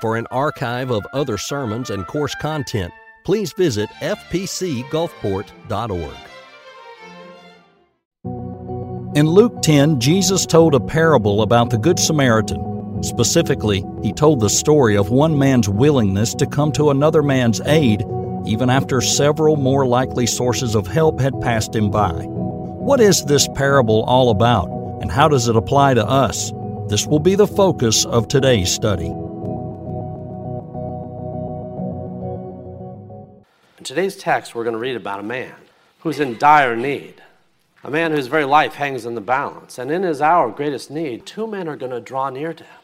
For an archive of other sermons and course content, please visit fpcgulfport.org. In Luke 10, Jesus told a parable about the Good Samaritan. Specifically, he told the story of one man's willingness to come to another man's aid even after several more likely sources of help had passed him by. What is this parable all about, and how does it apply to us? This will be the focus of today's study. Today's text, we're going to read about a man who's in dire need, a man whose very life hangs in the balance. And in his hour of greatest need, two men are going to draw near to him.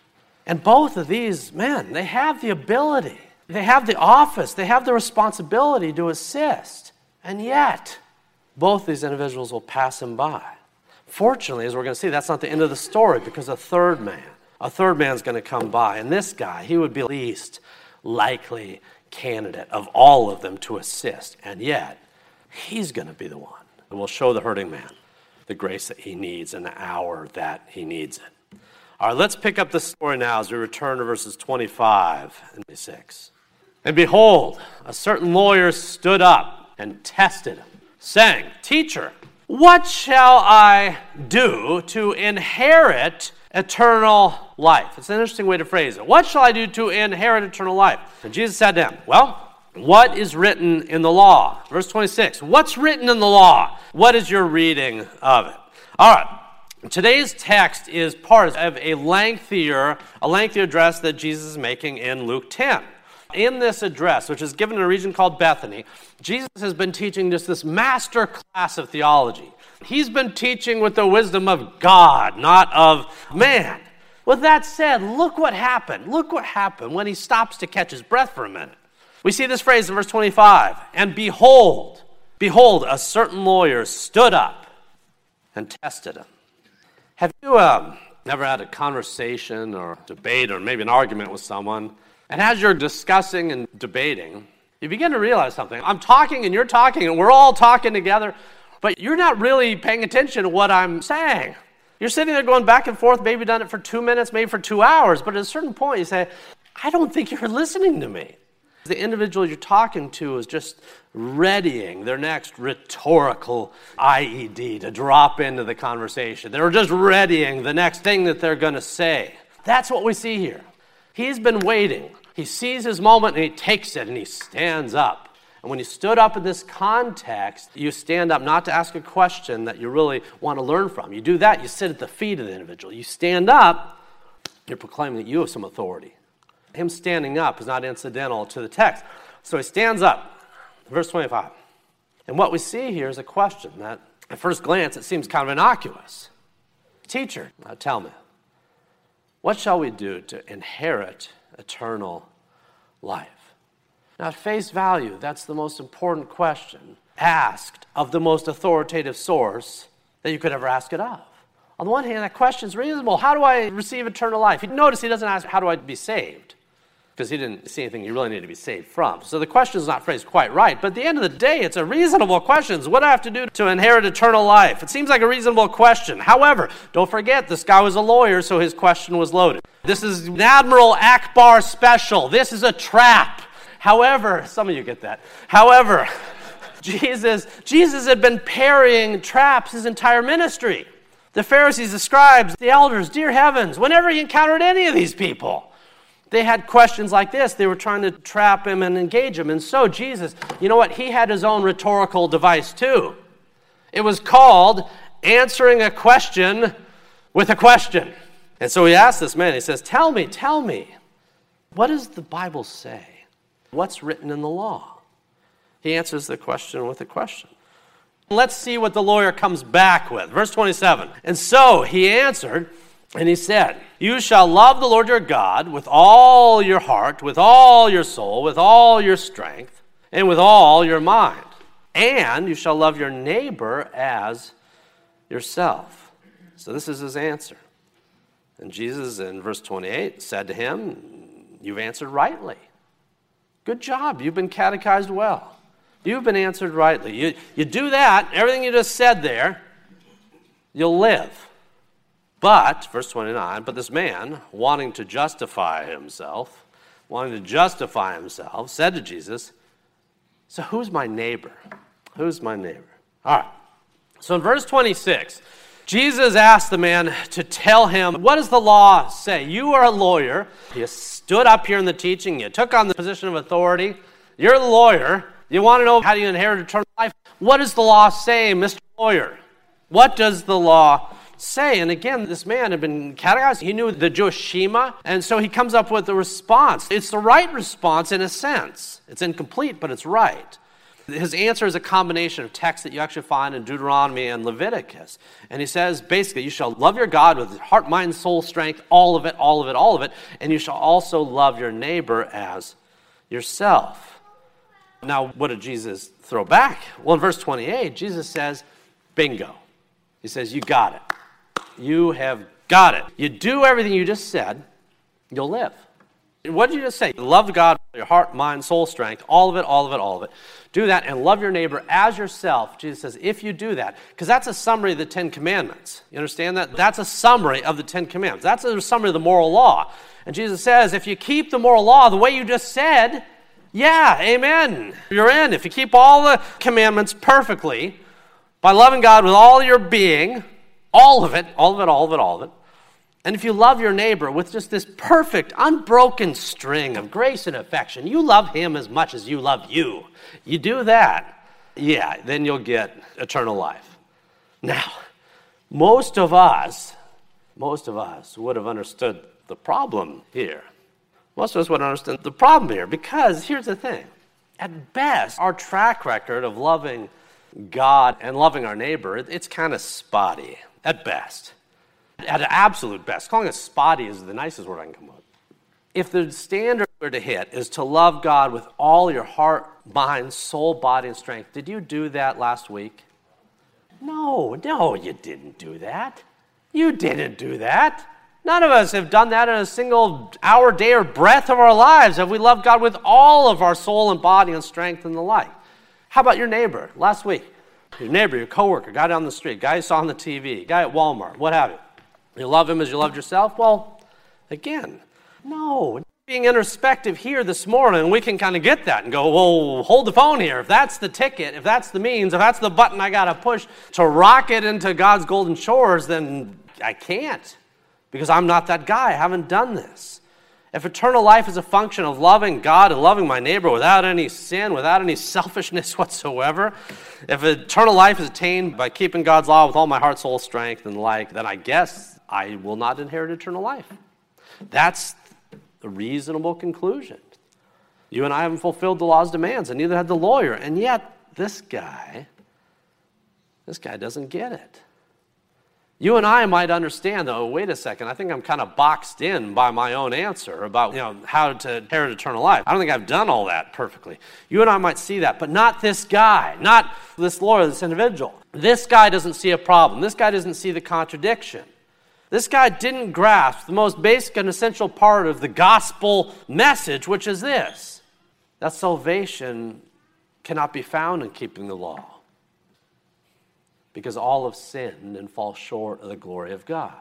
And both of these men, they have the ability, they have the office, they have the responsibility to assist. And yet, both these individuals will pass him by. Fortunately, as we're going to see, that's not the end of the story because a third man, a third man's going to come by. And this guy, he would be least likely candidate of all of them to assist. And yet, he's going to be the one who will show the hurting man the grace that he needs in the hour that he needs it. All right, let's pick up the story now as we return to verses 25 and 26. And behold, a certain lawyer stood up and tested him, saying, Teacher, what shall I do to inherit eternal life. It's an interesting way to phrase it. What shall I do to inherit eternal life? And Jesus said to him, Well, what is written in the law? Verse 26. What's written in the law? What is your reading of it? All right. Today's text is part of a lengthier, a lengthier address that Jesus is making in Luke 10 in this address, which is given in a region called Bethany, Jesus has been teaching just this master class of theology. He's been teaching with the wisdom of God, not of man. With that said, look what happened. Look what happened when he stops to catch his breath for a minute. We see this phrase in verse 25 And behold, behold, a certain lawyer stood up and tested him. Have you um, never had a conversation or debate or maybe an argument with someone? And as you're discussing and debating, you begin to realize something. I'm talking and you're talking and we're all talking together, but you're not really paying attention to what I'm saying. You're sitting there going back and forth, maybe done it for two minutes, maybe for two hours, but at a certain point you say, I don't think you're listening to me. The individual you're talking to is just readying their next rhetorical IED to drop into the conversation. They're just readying the next thing that they're going to say. That's what we see here. He's been waiting. He sees his moment and he takes it and he stands up. And when you stood up in this context, you stand up not to ask a question that you really want to learn from. You do that, you sit at the feet of the individual. You stand up, you're proclaiming that you have some authority. Him standing up is not incidental to the text. So he stands up. Verse 25. And what we see here is a question that, at first glance, it seems kind of innocuous. Teacher, now tell me, what shall we do to inherit eternal life? Now, at face value, that's the most important question asked of the most authoritative source that you could ever ask it of. On the one hand, that question is reasonable. How do I receive eternal life? Notice he doesn't ask, How do I be saved? Because he didn't see anything you really need to be saved from. So the question is not phrased quite right. But at the end of the day, it's a reasonable question. What do I have to do to inherit eternal life? It seems like a reasonable question. However, don't forget, this guy was a lawyer, so his question was loaded. This is an Admiral Ackbar special. This is a trap. However, some of you get that. However, Jesus, Jesus had been parrying traps his entire ministry. The Pharisees, the scribes, the elders, dear heavens, whenever he encountered any of these people, they had questions like this. They were trying to trap him and engage him. And so, Jesus, you know what? He had his own rhetorical device too. It was called answering a question with a question. And so he asked this man, he says, Tell me, tell me, what does the Bible say? What's written in the law? He answers the question with a question. Let's see what the lawyer comes back with. Verse 27. And so he answered, and he said, You shall love the Lord your God with all your heart, with all your soul, with all your strength, and with all your mind. And you shall love your neighbor as yourself. So this is his answer. And Jesus, in verse 28, said to him, You've answered rightly. Good job. You've been catechized well. You've been answered rightly. You, you do that, everything you just said there, you'll live. But, verse 29, but this man, wanting to justify himself, wanting to justify himself, said to Jesus, So who's my neighbor? Who's my neighbor? All right. So in verse 26, Jesus asked the man to tell him, What does the law say? You are a lawyer. You stood up here in the teaching, you took on the position of authority. You're the lawyer. You want to know how do you inherit eternal life? What does the law say, Mr. Lawyer? What does the law say? And again, this man had been catechized. He knew the Jewish Shema, and so he comes up with a response. It's the right response in a sense. It's incomplete, but it's right. His answer is a combination of texts that you actually find in Deuteronomy and Leviticus. And he says basically, you shall love your God with heart, mind, soul, strength, all of it, all of it, all of it. And you shall also love your neighbor as yourself. Now, what did Jesus throw back? Well, in verse 28, Jesus says, bingo. He says, You got it. You have got it. You do everything you just said, you'll live. What did you just say? Love God, with your heart, mind, soul, strength, all of it, all of it, all of it. Do that and love your neighbor as yourself. Jesus says, if you do that, because that's a summary of the Ten Commandments. You understand that? That's a summary of the Ten Commandments. That's a summary of the moral law. And Jesus says, if you keep the moral law the way you just said, yeah, amen. You're in. If you keep all the commandments perfectly, by loving God with all your being, all of it, all of it, all of it, all of it, and if you love your neighbor with just this perfect, unbroken string of grace and affection, you love him as much as you love you. You do that, yeah, then you'll get eternal life. Now, most of us, most of us would have understood the problem here. Most of us would understand the problem here because here's the thing. At best, our track record of loving God and loving our neighbor, it's kind of spotty at best at absolute best. Calling it spotty is the nicest word I can come up with. If the standard we're to hit is to love God with all your heart, mind, soul, body, and strength, did you do that last week? No, no, you didn't do that. You didn't do that. None of us have done that in a single hour, day, or breath of our lives. Have we loved God with all of our soul and body and strength and the like? How about your neighbor last week? Your neighbor, your coworker, guy down the street, guy you saw on the TV, guy at Walmart, what have you. You love him as you loved yourself? Well, again, no. Being introspective here this morning, we can kind of get that and go, well, hold the phone here. If that's the ticket, if that's the means, if that's the button I got to push to rocket into God's golden shores, then I can't because I'm not that guy. I haven't done this. If eternal life is a function of loving God and loving my neighbor without any sin, without any selfishness whatsoever, if eternal life is attained by keeping God's law with all my heart, soul, strength, and like, then I guess I will not inherit eternal life. That's a reasonable conclusion. You and I haven't fulfilled the law's demands, and neither had the lawyer. And yet, this guy, this guy doesn't get it. You and I might understand, though, wait a second, I think I'm kind of boxed in by my own answer about you know, how to inherit eternal life. I don't think I've done all that perfectly. You and I might see that, but not this guy, not this lawyer, this individual. This guy doesn't see a problem. This guy doesn't see the contradiction. This guy didn't grasp the most basic and essential part of the gospel message, which is this that salvation cannot be found in keeping the law because all have sinned and fall short of the glory of God.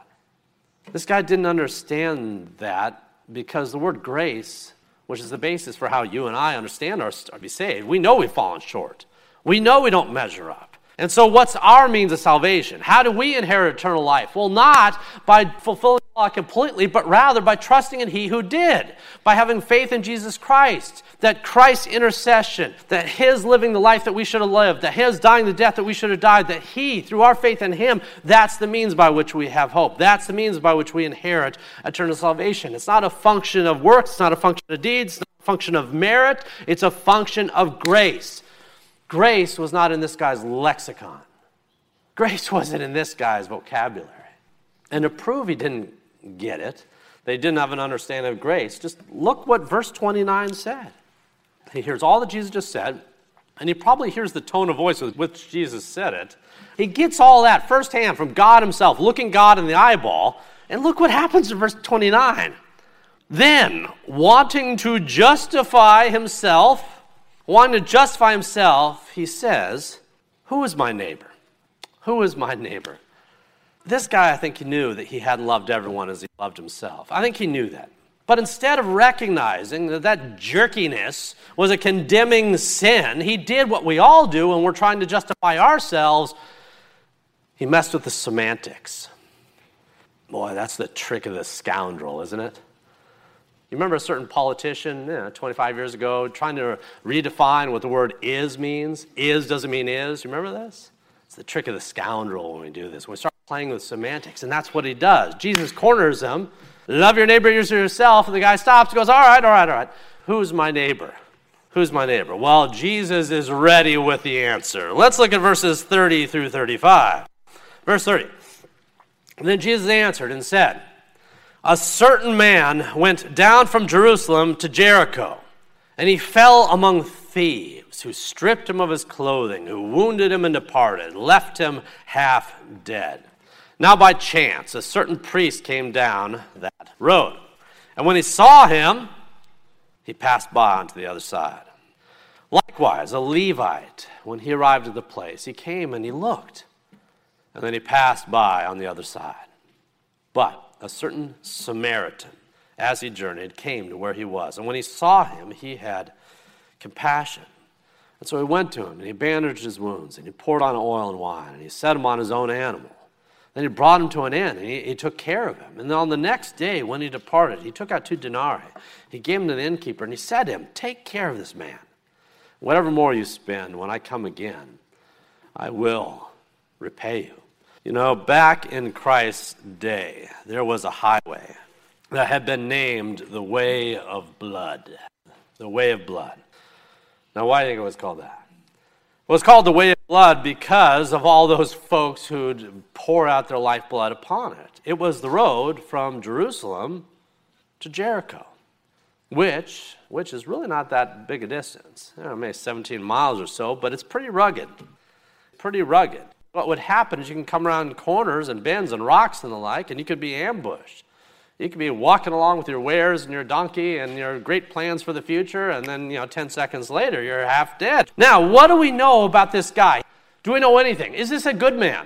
This guy didn't understand that because the word grace, which is the basis for how you and I understand our to be saved, we know we've fallen short. We know we don't measure up. And so, what's our means of salvation? How do we inherit eternal life? Well, not by fulfilling law completely, but rather by trusting in He who did, by having faith in Jesus Christ, that Christ's intercession, that His living the life that we should have lived, that His dying the death that we should have died, that He, through our faith in Him, that's the means by which we have hope. That's the means by which we inherit eternal salvation. It's not a function of works, it's not a function of deeds, it's not a function of merit, it's a function of grace. Grace was not in this guy's lexicon. Grace wasn't in this guy's vocabulary. And to prove he didn't get it, they didn't have an understanding of grace, just look what verse 29 said. He hears all that Jesus just said, and he probably hears the tone of voice with which Jesus said it. He gets all that firsthand from God himself, looking God in the eyeball, and look what happens in verse 29. Then, wanting to justify himself, wanting to justify himself, he says, Who is my neighbor? Who is my neighbor? This guy, I think he knew that he hadn't loved everyone as he loved himself. I think he knew that. But instead of recognizing that that jerkiness was a condemning sin, he did what we all do when we're trying to justify ourselves. He messed with the semantics. Boy, that's the trick of the scoundrel, isn't it? You remember a certain politician you know, 25 years ago trying to redefine what the word is means? Is doesn't mean is. You remember this? It's the trick of the scoundrel when we do this. When we start playing with semantics, and that's what he does. Jesus corners him. Love your neighbor as yourself. And the guy stops and goes, All right, all right, all right. Who's my neighbor? Who's my neighbor? Well, Jesus is ready with the answer. Let's look at verses 30 through 35. Verse 30. then Jesus answered and said, a certain man went down from Jerusalem to Jericho, and he fell among thieves, who stripped him of his clothing, who wounded him and departed, left him half dead. Now, by chance, a certain priest came down that road, and when he saw him, he passed by on to the other side. Likewise, a Levite, when he arrived at the place, he came and he looked, and then he passed by on the other side. But a certain Samaritan, as he journeyed, came to where he was. And when he saw him, he had compassion. And so he went to him, and he bandaged his wounds, and he poured on oil and wine, and he set him on his own animal. Then he brought him to an inn, and he, he took care of him. And on the next day, when he departed, he took out two denarii. He gave them to the innkeeper, and he said to him, Take care of this man. Whatever more you spend, when I come again, I will repay you. You know, back in Christ's day, there was a highway that had been named the Way of Blood. The Way of Blood. Now, why do you think it was called that? It was called the Way of Blood because of all those folks who'd pour out their lifeblood upon it. It was the road from Jerusalem to Jericho, which, which is really not that big a distance. I know, maybe 17 miles or so, but it's pretty rugged. Pretty rugged what would happen is you can come around corners and bends and rocks and the like, and you could be ambushed. You could be walking along with your wares and your donkey and your great plans for the future, and then, you know, 10 seconds later, you're half dead. Now, what do we know about this guy? Do we know anything? Is this a good man?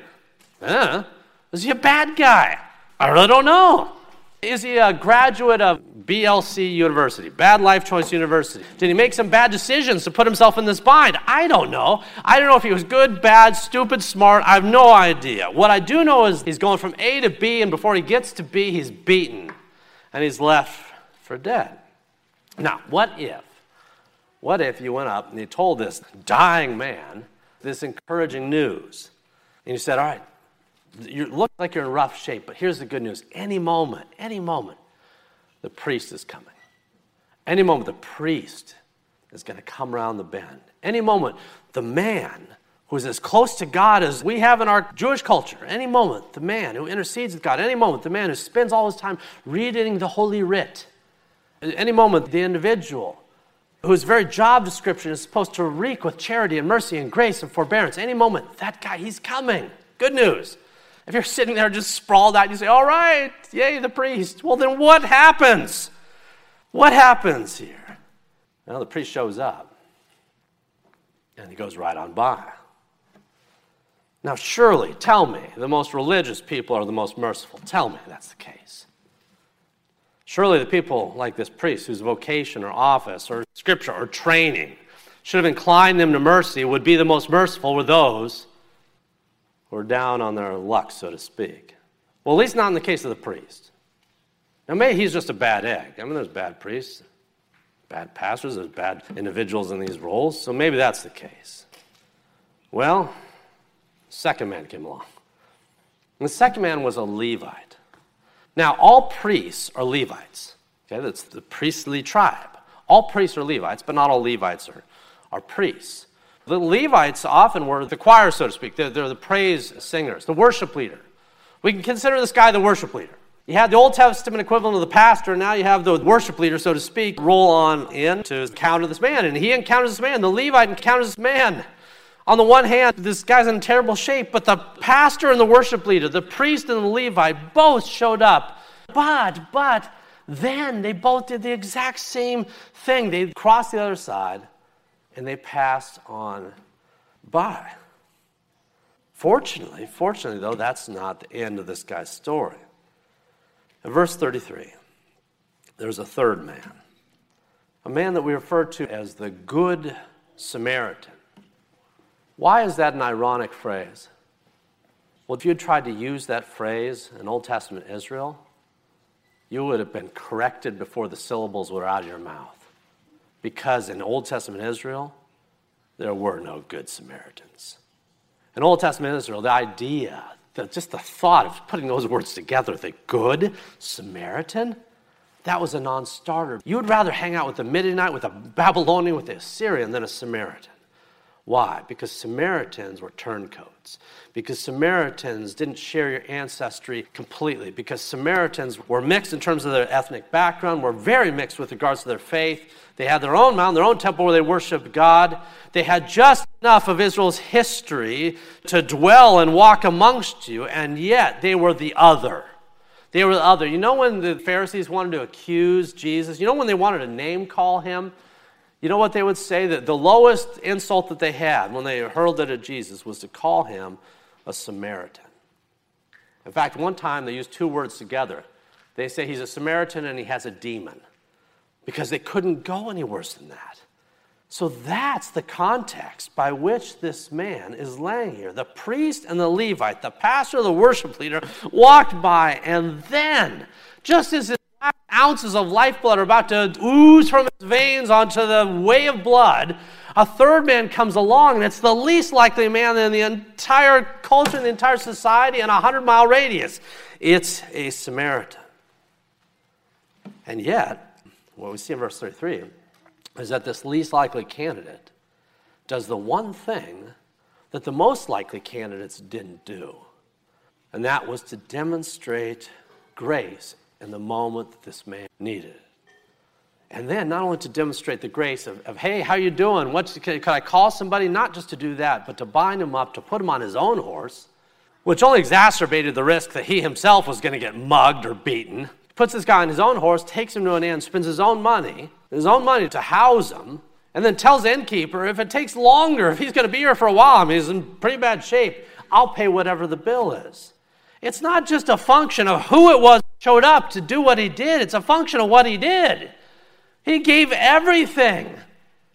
Uh, is he a bad guy? I really don't know. Is he a graduate of BLC University, Bad Life Choice University? Did he make some bad decisions to put himself in this bind? I don't know. I don't know if he was good, bad, stupid, smart. I have no idea. What I do know is he's going from A to B, and before he gets to B, he's beaten and he's left for dead. Now, what if? What if you went up and you told this dying man this encouraging news? And you said, All right, you look like you're in rough shape, but here's the good news. Any moment, any moment, the priest is coming. Any moment, the priest is going to come around the bend. Any moment, the man who's as close to God as we have in our Jewish culture, any moment, the man who intercedes with God, any moment, the man who spends all his time reading the Holy Writ, any moment, the individual whose very job description is supposed to reek with charity and mercy and grace and forbearance, any moment, that guy, he's coming. Good news. If you're sitting there just sprawled out, you say, All right, yay, the priest. Well, then what happens? What happens here? Well, the priest shows up and he goes right on by. Now, surely, tell me, the most religious people are the most merciful. Tell me that's the case. Surely, the people like this priest, whose vocation or office or scripture or training should have inclined them to mercy, would be the most merciful with those who are down on their luck, so to speak. Well, at least not in the case of the priest. Now, maybe he's just a bad egg. I mean, there's bad priests, bad pastors, there's bad individuals in these roles, so maybe that's the case. Well, second man came along. And the second man was a Levite. Now, all priests are Levites. Okay, that's the priestly tribe. All priests are Levites, but not all Levites are, are priests. The Levites often were the choir, so to speak. They're, they're the praise singers, the worship leader. We can consider this guy the worship leader. You had the Old Testament equivalent of the pastor, and now you have the worship leader, so to speak, roll on in to encounter this man. And he encounters this man. The Levite encounters this man. On the one hand, this guy's in terrible shape, but the pastor and the worship leader, the priest and the Levite, both showed up. But, but, then they both did the exact same thing. They crossed the other side and they passed on by. Fortunately, fortunately though, that's not the end of this guy's story. In verse 33, there's a third man, a man that we refer to as the Good Samaritan. Why is that an ironic phrase? Well, if you had tried to use that phrase in Old Testament Israel, you would have been corrected before the syllables were out of your mouth. Because in Old Testament Israel, there were no good Samaritans. In Old Testament Israel, the idea, the, just the thought of putting those words together, the good Samaritan, that was a non starter. You would rather hang out with a Midianite, with a Babylonian, with the Assyrian than a Samaritan. Why? Because Samaritans were turncoats. Because Samaritans didn't share your ancestry completely. Because Samaritans were mixed in terms of their ethnic background, were very mixed with regards to their faith. They had their own mountain, their own temple where they worshiped God. They had just enough of Israel's history to dwell and walk amongst you, and yet they were the other. They were the other. You know when the Pharisees wanted to accuse Jesus? You know when they wanted to name call him? You know what they would say? That the lowest insult that they had when they hurled it at Jesus was to call him a Samaritan. In fact, one time they used two words together. They say he's a Samaritan and he has a demon because they couldn't go any worse than that. So that's the context by which this man is laying here. The priest and the Levite, the pastor, the worship leader, walked by, and then, just as ounces of lifeblood are about to ooze from his veins onto the way of blood, a third man comes along, and it's the least likely man in the entire culture, in the entire society, in a hundred mile radius. It's a Samaritan. And yet, what we see in verse 33 is that this least likely candidate does the one thing that the most likely candidates didn't do, and that was to demonstrate grace in the moment that this man needed. And then not only to demonstrate the grace of, of hey, how you doing? What, could I call somebody? Not just to do that, but to bind him up, to put him on his own horse, which only exacerbated the risk that he himself was going to get mugged or beaten. Puts this guy on his own horse, takes him to an inn, spends his own money, his own money to house him, and then tells the innkeeper if it takes longer, if he's going to be here for a while, I mean, he's in pretty bad shape, I'll pay whatever the bill is. It's not just a function of who it was showed up to do what he did, it's a function of what he did. He gave everything.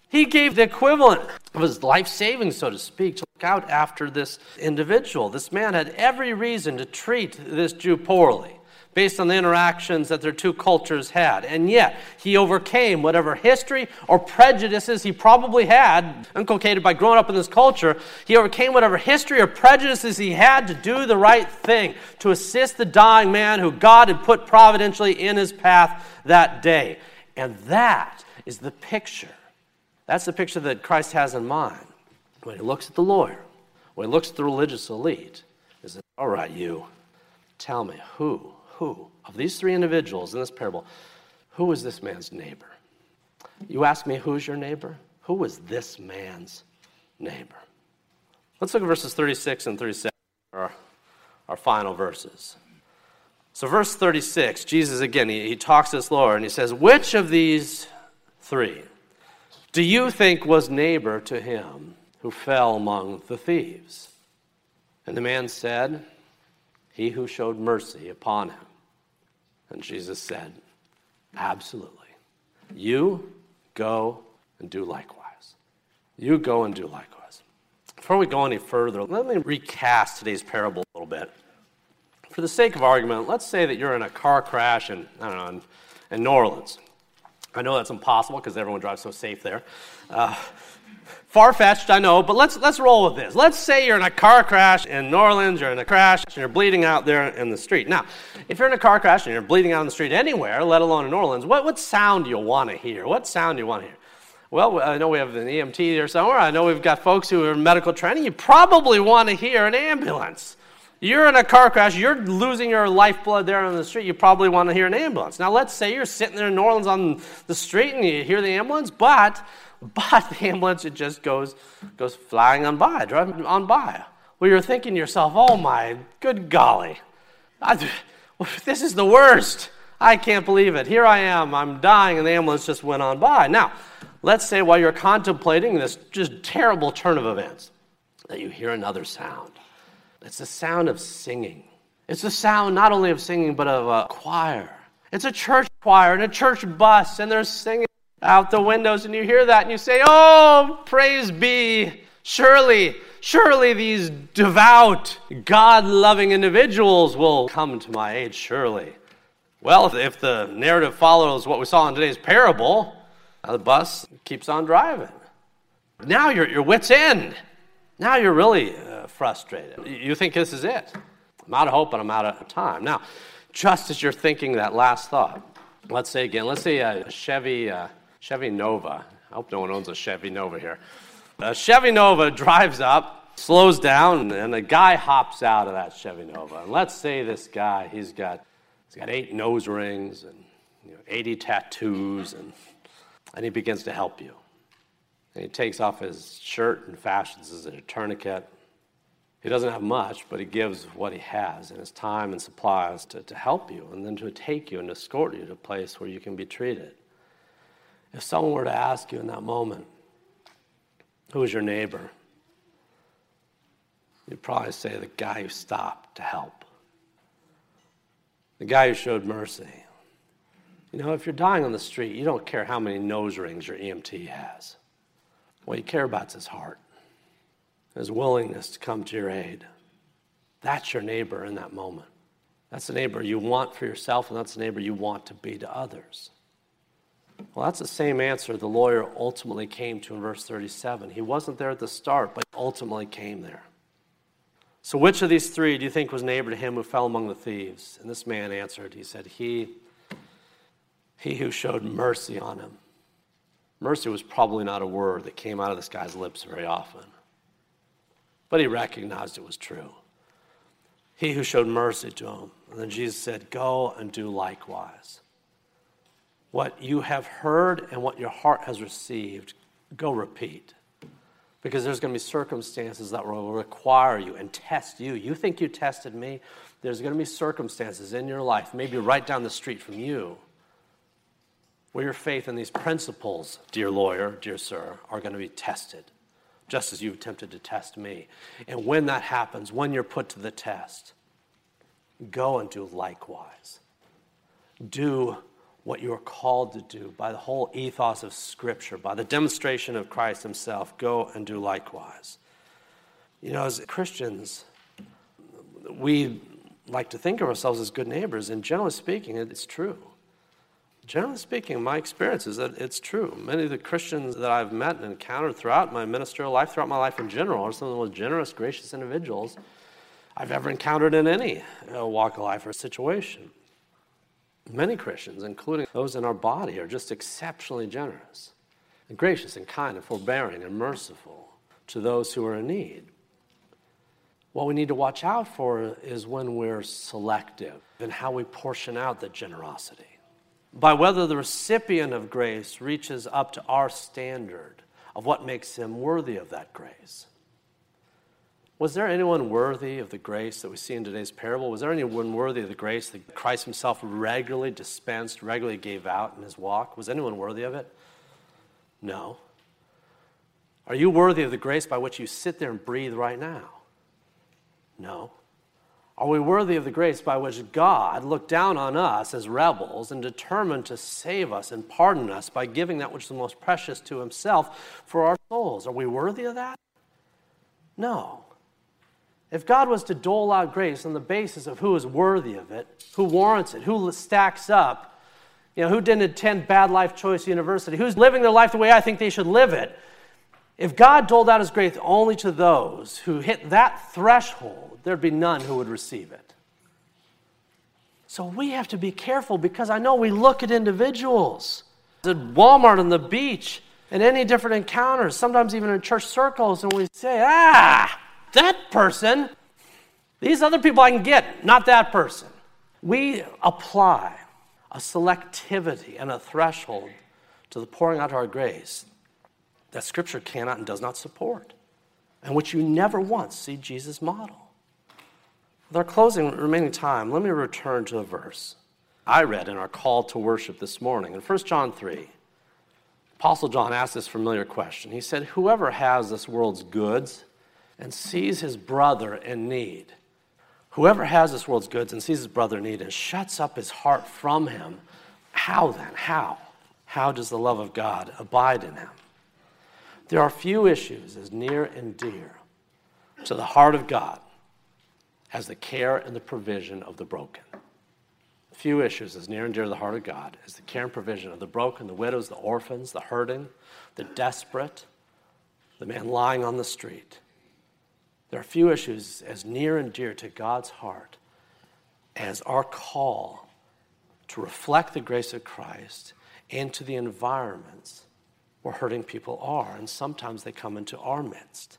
He gave the equivalent of his life savings, so to speak, to look out after this individual. This man had every reason to treat this Jew poorly based on the interactions that their two cultures had. And yet, he overcame whatever history or prejudices he probably had, inculcated by growing up in this culture. He overcame whatever history or prejudices he had to do the right thing, to assist the dying man who God had put providentially in his path that day. And that is the picture. That's the picture that Christ has in mind when he looks at the lawyer, when he looks at the religious elite. Is it, all right, you, tell me who who, of these three individuals in this parable, who was this man's neighbor? You ask me, who's your neighbor? Who was this man's neighbor? Let's look at verses 36 and 37, our, our final verses. So, verse 36, Jesus again, he, he talks to this Lord and he says, Which of these three do you think was neighbor to him who fell among the thieves? And the man said, he who showed mercy upon him. And Jesus said, Absolutely. You go and do likewise. You go and do likewise. Before we go any further, let me recast today's parable a little bit. For the sake of argument, let's say that you're in a car crash in, I don't know, in, in New Orleans. I know that's impossible because everyone drives so safe there. Uh, Far fetched, I know, but let's, let's roll with this. Let's say you're in a car crash in New Orleans, you're in a crash, and you're bleeding out there in the street. Now, if you're in a car crash and you're bleeding out in the street anywhere, let alone in New Orleans, what, what sound do you want to hear? What sound do you want to hear? Well, I know we have an EMT here somewhere. I know we've got folks who are in medical training. You probably want to hear an ambulance. You're in a car crash, you're losing your lifeblood there on the street, you probably want to hear an ambulance. Now, let's say you're sitting there in New Orleans on the street and you hear the ambulance, but but the ambulance, it just goes, goes flying on by, driving on by. Well, you're thinking to yourself, oh my good golly, I, this is the worst. I can't believe it. Here I am, I'm dying, and the ambulance just went on by. Now, let's say while you're contemplating this just terrible turn of events, that you hear another sound. It's the sound of singing. It's the sound not only of singing, but of a choir. It's a church choir and a church bus and they're singing out the windows and you hear that and you say, Oh, praise be. Surely, surely these devout, God loving individuals will come to my aid, surely. Well, if the narrative follows what we saw in today's parable, the bus keeps on driving. Now you're at your wits end. Now you're really uh, frustrated. You think this is it. I'm out of hope and I'm out of time. Now, just as you're thinking that last thought, let's say again, let's say a Chevy, uh, Chevy Nova. I hope no one owns a Chevy Nova here. A Chevy Nova drives up, slows down, and a guy hops out of that Chevy Nova. And let's say this guy, he's got, he's got eight nose rings and you know, 80 tattoos, and, and he begins to help you. And he takes off his shirt and fashions as a tourniquet. He doesn't have much, but he gives what he has and his time and supplies to, to help you and then to take you and escort you to a place where you can be treated. If someone were to ask you in that moment, who is your neighbor? You'd probably say the guy who stopped to help, the guy who showed mercy. You know, if you're dying on the street, you don't care how many nose rings your EMT has. What you care about is his heart, his willingness to come to your aid. That's your neighbor in that moment. That's the neighbor you want for yourself, and that's the neighbor you want to be to others. Well, that's the same answer the lawyer ultimately came to in verse 37. He wasn't there at the start, but ultimately came there. So, which of these three do you think was neighbor to him who fell among the thieves? And this man answered, He said, He, he who showed mercy on him. Mercy was probably not a word that came out of this guy's lips very often, but he recognized it was true. He who showed mercy to him. And then Jesus said, Go and do likewise. What you have heard and what your heart has received, go repeat. Because there's going to be circumstances that will require you and test you. You think you tested me? There's going to be circumstances in your life, maybe right down the street from you, where your faith in these principles, dear lawyer, dear sir, are going to be tested, just as you've attempted to test me. And when that happens, when you're put to the test, go and do likewise. Do what you are called to do by the whole ethos of Scripture, by the demonstration of Christ Himself. Go and do likewise. You know, as Christians, we like to think of ourselves as good neighbors, and generally speaking, it's true. Generally speaking, my experience is that it's true. Many of the Christians that I've met and encountered throughout my ministerial life, throughout my life in general, are some of the most generous, gracious individuals I've ever encountered in any walk of life or situation. Many Christians, including those in our body, are just exceptionally generous and gracious and kind and forbearing and merciful to those who are in need. What we need to watch out for is when we're selective in how we portion out that generosity. By whether the recipient of grace reaches up to our standard of what makes him worthy of that grace. Was there anyone worthy of the grace that we see in today's parable? Was there anyone worthy of the grace that Christ himself regularly dispensed, regularly gave out in his walk? Was anyone worthy of it? No. Are you worthy of the grace by which you sit there and breathe right now? No. Are we worthy of the grace by which God looked down on us as rebels and determined to save us and pardon us by giving that which is the most precious to himself for our souls? Are we worthy of that? No. If God was to dole out grace on the basis of who is worthy of it, who warrants it, who stacks up, you know, who didn't attend Bad Life Choice University, who's living their life the way I think they should live it, if God doled out his grace only to those who hit that threshold, there'd be none who would receive it. So we have to be careful because I know we look at individuals at Walmart on the beach, in any different encounters, sometimes even in church circles, and we say, ah, that person. These other people I can get, not that person. We apply a selectivity and a threshold to the pouring out of our grace that Scripture cannot and does not support, and which you never once see Jesus model. With our closing remaining time, let me return to a verse I read in our call to worship this morning in 1 John 3. Apostle John asked this familiar question. He said, Whoever has this world's goods and sees his brother in need. Whoever has this world's goods and sees his brother in need and shuts up his heart from him How then? How? How does the love of God abide in him? There are few issues as near and dear to the heart of God as the care and the provision of the broken. Few issues as near and dear to the heart of God as the care and provision of the broken, the widows, the orphans, the hurting, the desperate, the man lying on the street. There are few issues as near and dear to God's heart as our call to reflect the grace of Christ into the environments where hurting people are, and sometimes they come into our midst.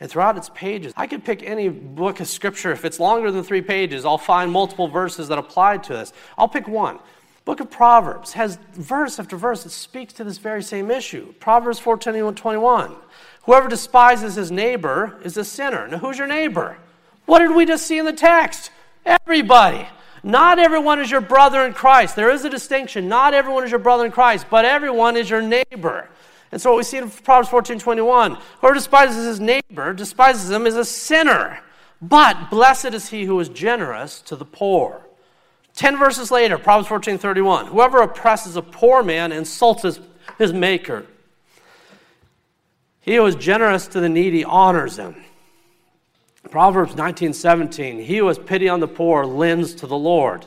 And throughout its pages, I could pick any book of scripture. If it's longer than three pages, I'll find multiple verses that apply to this. I'll pick one. Book of Proverbs has verse after verse that speaks to this very same issue. Proverbs 4 21. Whoever despises his neighbor is a sinner. Now, who's your neighbor? What did we just see in the text? Everybody. Not everyone is your brother in Christ. There is a distinction. Not everyone is your brother in Christ, but everyone is your neighbor. And so what we see in Proverbs 14 21 whoever despises his neighbor, despises him, is a sinner. But blessed is he who is generous to the poor. Ten verses later, Proverbs 14 31. Whoever oppresses a poor man insults his, his maker. He who is generous to the needy honors him. Proverbs 19 17. He who has pity on the poor lends to the Lord.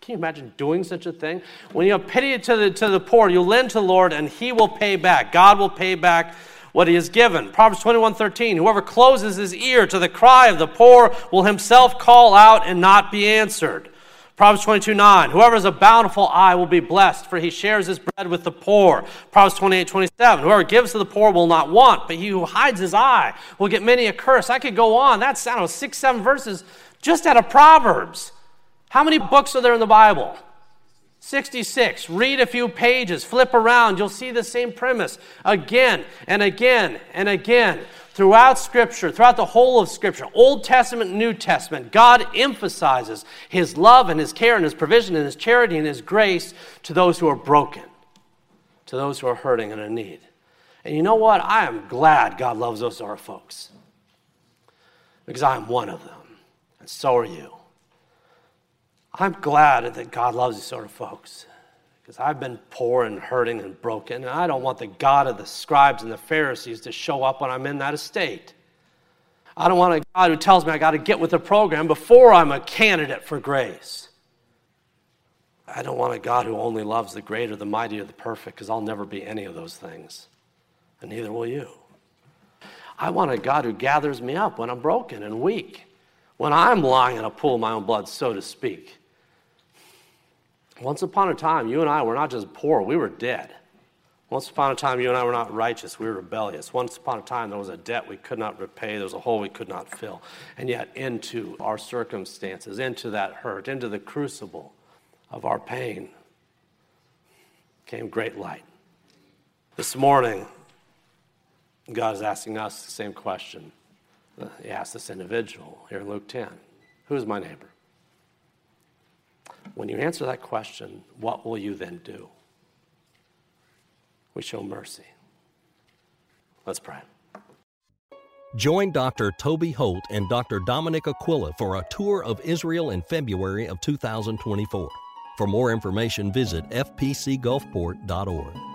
Can you imagine doing such a thing? When you have pity to the, to the poor, you lend to the Lord and he will pay back. God will pay back what he has given. Proverbs 21 13. Whoever closes his ear to the cry of the poor will himself call out and not be answered. Proverbs 22 9. Whoever has a bountiful eye will be blessed, for he shares his bread with the poor. Proverbs 28 27. Whoever gives to the poor will not want, but he who hides his eye will get many a curse. I could go on. That's, I don't know, six, seven verses just out of Proverbs. How many books are there in the Bible? 66. Read a few pages, flip around, you'll see the same premise again and again and again. Throughout Scripture, throughout the whole of Scripture, Old Testament, New Testament, God emphasizes His love and His care and His provision and His charity and His grace to those who are broken, to those who are hurting and in need. And you know what? I am glad God loves those sort folks because I am one of them, and so are you. I'm glad that God loves these sort of folks because I've been poor and hurting and broken, and I don't want the God of the scribes and the Pharisees to show up when I'm in that estate. I don't want a God who tells me I got to get with the program before I'm a candidate for grace. I don't want a God who only loves the great or the mighty or the perfect because I'll never be any of those things, and neither will you. I want a God who gathers me up when I'm broken and weak, when I'm lying in a pool of my own blood, so to speak once upon a time, you and I were not just poor, we were dead. Once upon a time, you and I were not righteous, we were rebellious. Once upon a time, there was a debt we could not repay, there was a hole we could not fill. And yet, into our circumstances, into that hurt, into the crucible of our pain, came great light. This morning, God is asking us the same question. He asked this individual here in Luke 10 Who's my neighbor? When you answer that question, what will you then do? We show mercy. Let's pray. Join Dr. Toby Holt and Dr. Dominic Aquila for a tour of Israel in February of 2024. For more information, visit fpcgulfport.org.